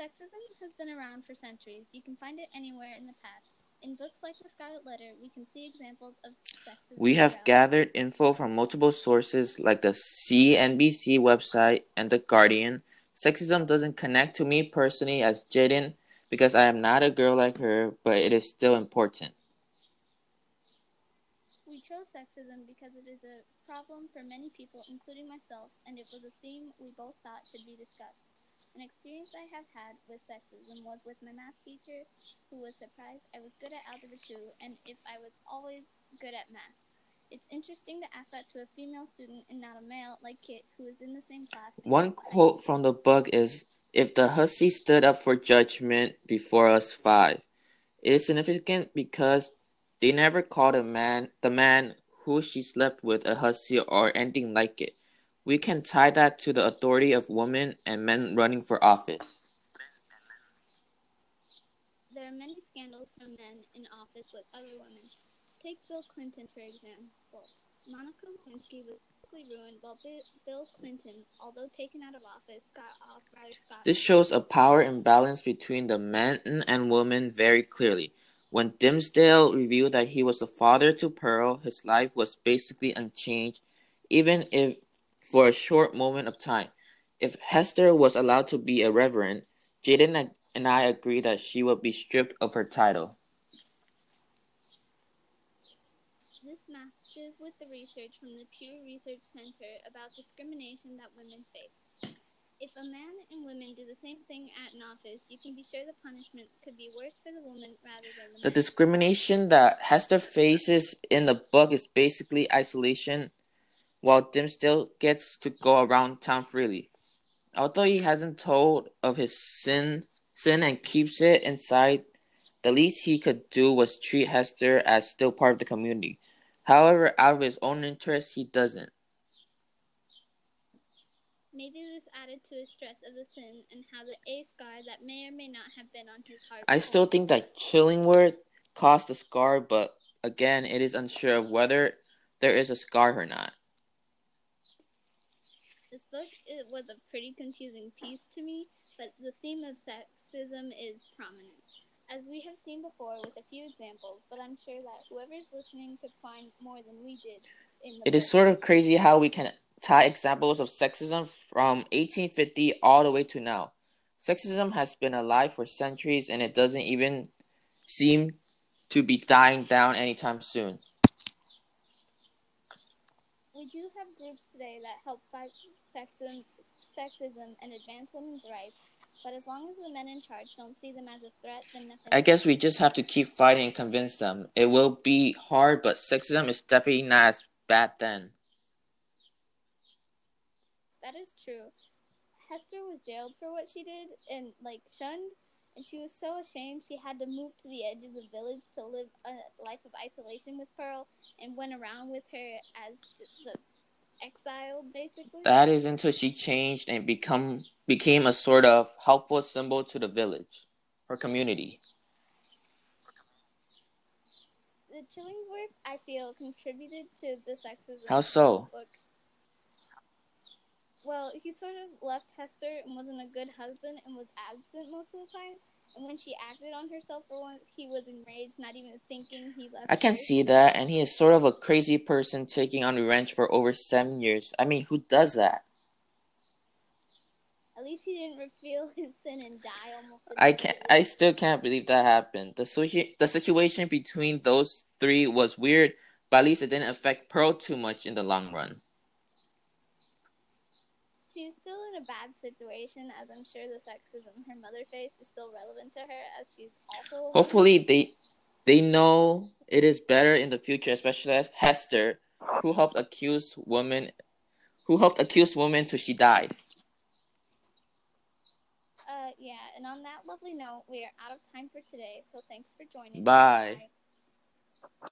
Sexism has been around for centuries. You can find it anywhere in the past. In books like The Scarlet Letter, we can see examples of sexism. We have gathered info from multiple sources like the CNBC website and The Guardian. Sexism doesn't connect to me personally as Jaden because I am not a girl like her, but it is still important. We chose sexism because it is a problem for many people, including myself, and it was a theme we both thought should be discussed. An experience I have had with sexism was with my math teacher, who was surprised I was good at Algebra 2 and if I was always good at math. It's interesting to ask that to a female student and not a male like Kit, who is in the same class. One quote from the book is If the hussy stood up for judgment before us five. It is significant because they never called a man the man who she slept with a hussy or anything like it. We can tie that to the authority of women and men running for office. There are many scandals from men in office with other women. Take Bill Clinton, for example. Monica Lewinsky was quickly ruined while Bill Clinton, although taken out of office, got off rather scot This shows a power imbalance between the men and women very clearly. When Dimmesdale revealed that he was the father to Pearl, his life was basically unchanged, even if for a short moment of time. If Hester was allowed to be a reverend, Jaden and I agree that she would be stripped of her title. This matches with the research from the Pew Research Center about discrimination that women face. If a man and women do the same thing at an office, you can be sure the punishment could be worse for the woman rather than the, The man. discrimination that Hester faces in the book is basically isolation, while Dimmesdale gets to go around town freely. Although he hasn't told of his sin, sin and keeps it inside, the least he could do was treat Hester as still part of the community. However, out of his own interest, he doesn't. Maybe this added to his stress of the sin and how the A scar that may or may not have been on his heart. I still think that Chillingworth caused the scar, but again, it is unsure of whether there is a scar or not. Book it was a pretty confusing piece to me, but the theme of sexism is prominent. As we have seen before with a few examples, but I'm sure that whoever's listening could find more than we did It is book. sort of crazy how we can tie examples of sexism from 1850 all the way to now. Sexism has been alive for centuries and it doesn't even seem to be dying down anytime soon. We do have groups today that help fight sexism, sexism and advance women's rights, but as long as the men in charge don't see them as a threat, then nothing. I guess we just have to keep fighting and convince them. It will be hard, but sexism is definitely not as bad then. That is true. Hester was jailed for what she did and like shunned, and she was so ashamed she had to move to the edge of the village to live a life of isolation with Pearl, and went around with her as the exiled, basically. That is until she changed and become became a sort of helpful symbol to the village, her community. the Chillingworth, I feel, contributed to the sexism. How so? Book. Well, he sort of left Hester and wasn't a good husband and was absent most of the time. And when she acted on herself for once, he was enraged, not even thinking he left. I can her. see that, and he is sort of a crazy person taking on revenge for over seven years. I mean, who does that? At least he didn't reveal his sin and die almost. I can't. I still can't believe that happened. The situ- the situation between those three was weird, but at least it didn't affect Pearl too much in the long run. She's still in a bad situation, as I'm sure the sexism her mother faced is still relevant to her, as she's also. Hopefully, they they know it is better in the future, especially as Hester, who helped accuse women, who helped accuse women till she died. Uh, yeah, and on that lovely note, we are out of time for today, so thanks for joining. Bye. Bye.